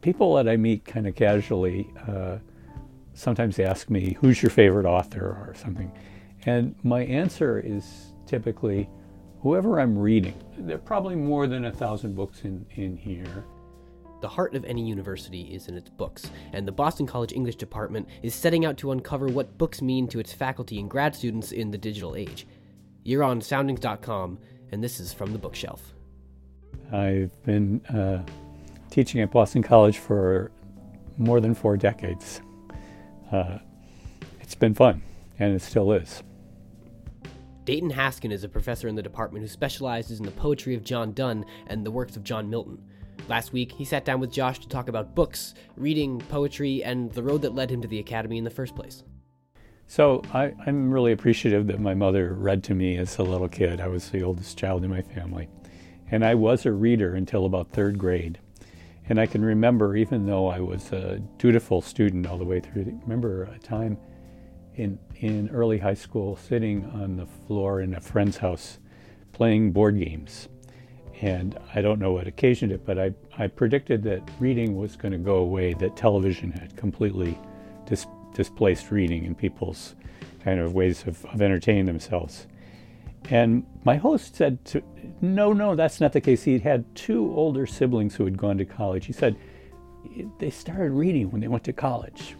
people that I meet kind of casually uh, sometimes ask me, Who's your favorite author or something? And my answer is typically whoever I'm reading. There are probably more than a thousand books in, in here. The heart of any university is in its books, and the Boston College English Department is setting out to uncover what books mean to its faculty and grad students in the digital age. You're on soundings.com, and this is From the Bookshelf. I've been uh, teaching at Boston College for more than four decades. Uh, it's been fun, and it still is. Dayton Haskin is a professor in the department who specializes in the poetry of John Donne and the works of John Milton. Last week, he sat down with Josh to talk about books, reading, poetry, and the road that led him to the Academy in the first place. So I, am really appreciative that my mother read to me as a little kid. I was the oldest child in my family. And I was a reader until about third grade. And I can remember, even though I was a dutiful student all the way through, remember a time in, in early high school sitting on the floor in a friend's house playing board games and I don't know what occasioned it, but I, I predicted that reading was going to go away, that television had completely dis- displaced reading in people's kind of ways of, of entertaining themselves. And my host said, to, No, no, that's not the case. He had two older siblings who had gone to college. He said, They started reading when they went to college.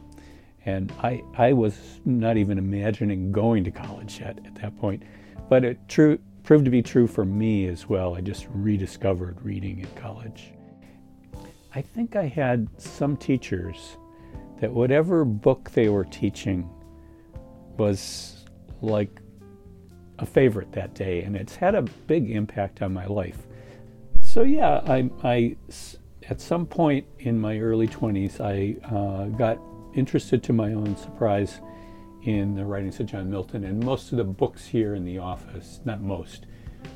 And I, I was not even imagining going to college yet at that point. But it true, proved to be true for me as well. I just rediscovered reading in college. I think I had some teachers that whatever book they were teaching was like a favorite that day, and it's had a big impact on my life. So, yeah, I, I at some point in my early 20s, I uh, got interested to my own surprise in the writings of John Milton, and most of the books here in the office, not most,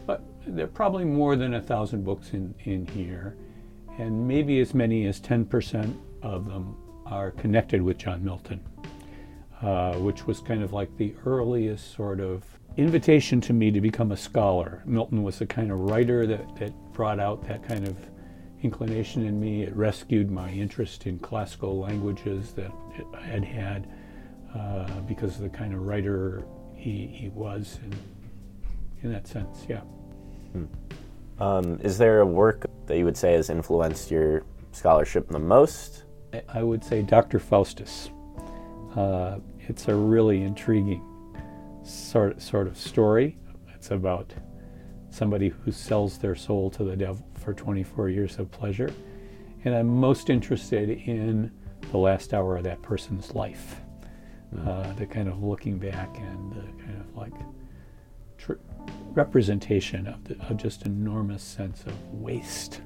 but there are probably more than a thousand books in, in here, and maybe as many as 10% of them are connected with John Milton, uh, which was kind of like the earliest sort of invitation to me to become a scholar. Milton was the kind of writer that, that brought out that kind of inclination in me. It rescued my interest in classical languages that I had had uh, because of the kind of writer he, he was in, in that sense, yeah. Hmm. Um, is there a work that you would say has influenced your scholarship the most? I would say Dr. Faustus. Uh, it's a really intriguing sort, sort of story. It's about somebody who sells their soul to the devil for 24 years of pleasure. And I'm most interested in the last hour of that person's life mm. uh, the kind of looking back and the kind of like tr- representation of, the, of just enormous sense of waste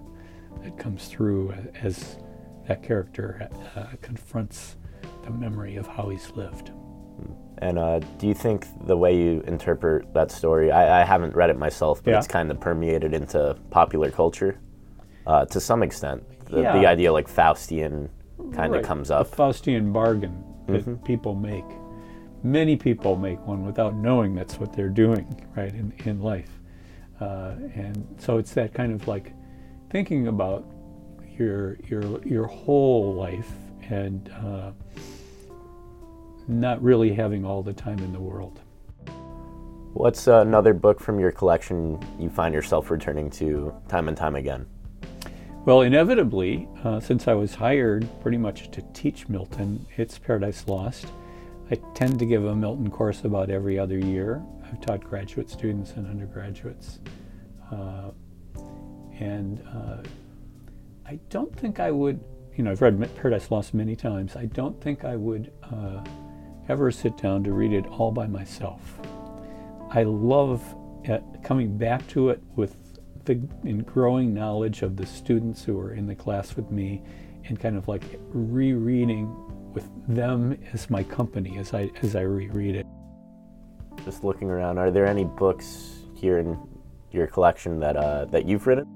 that comes through as that character uh, confronts the memory of how he's lived. And uh, do you think the way you interpret that story, I, I haven't read it myself, but yeah. it's kind of permeated into popular culture uh, to some extent? The, yeah. the idea like Faustian kind of right. comes up. The Faustian bargain that mm-hmm. people make. Many people make one without knowing that's what they're doing, right, in, in life. Uh, and so it's that kind of like thinking about your your your whole life and uh, not really having all the time in the world. What's another book from your collection you find yourself returning to time and time again? Well, inevitably, uh, since I was hired pretty much to teach Milton, it's Paradise Lost. I tend to give a Milton course about every other year. I've taught graduate students and undergraduates. Uh, and uh, I don't think I would, you know, I've read Paradise Lost many times. I don't think I would uh, ever sit down to read it all by myself. I love uh, coming back to it with the in growing knowledge of the students who are in the class with me and kind of like rereading with them as my company as I as I reread it. Just looking around, are there any books here in your collection that uh, that you've written?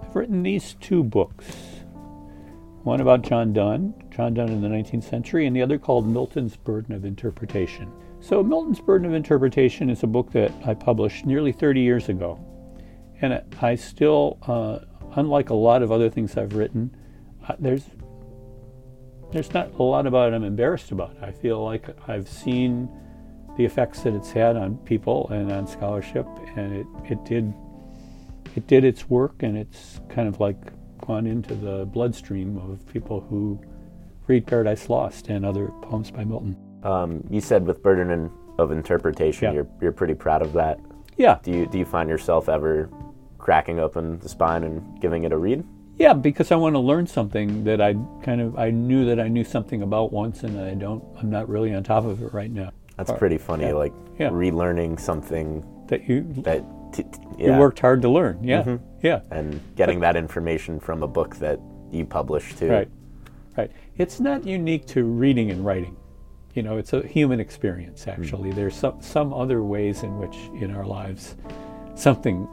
I've written these two books. One about John Donne, John Donne in the 19th century, and the other called Milton's Burden of Interpretation. So, Milton's Burden of Interpretation is a book that I published nearly 30 years ago. And I still, uh, unlike a lot of other things I've written, uh, there's there's not a lot about it I'm embarrassed about. I feel like I've seen the effects that it's had on people and on scholarship, and it, it did it did its work, and it's kind of like gone into the bloodstream of people who read Paradise Lost and other poems by Milton. Um, you said with burden of interpretation, yeah. you're you're pretty proud of that. Yeah. Do you do you find yourself ever cracking open the spine and giving it a read? Yeah, because I want to learn something that I kind of I knew that I knew something about once, and I don't. I'm not really on top of it right now. That's pretty funny. Yeah. Like yeah. relearning something that you that t- t- yeah. you worked hard to learn. Yeah, mm-hmm. yeah, and getting but, that information from a book that you published too. Right, right. It's not unique to reading and writing. You know, it's a human experience. Actually, mm. there's some some other ways in which in our lives something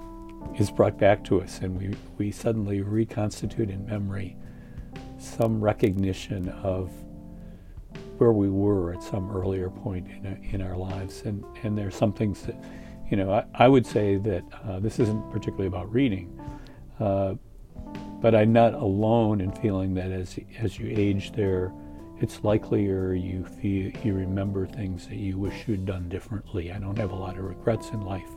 is brought back to us, and we we suddenly reconstitute in memory some recognition of where we were at some earlier point in, in our lives. And, and there's some things that, you know, I, I would say that uh, this isn't particularly about reading, uh, but I'm not alone in feeling that as, as you age there, it's likelier you feel you remember things that you wish you'd done differently. I don't have a lot of regrets in life,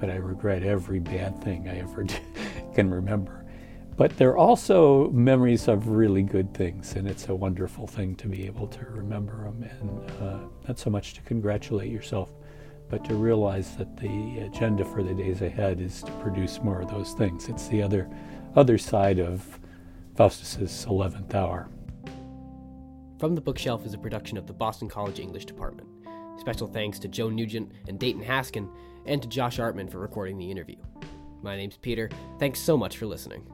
but I regret every bad thing I ever can remember. But there are also memories of really good things, and it's a wonderful thing to be able to remember them, and uh, not so much to congratulate yourself, but to realize that the agenda for the days ahead is to produce more of those things. It's the other other side of Faustus's eleventh hour. From the Bookshelf is a production of the Boston College English Department. Special thanks to Joe Nugent and Dayton Haskin, and to Josh Artman for recording the interview. My name's Peter. Thanks so much for listening.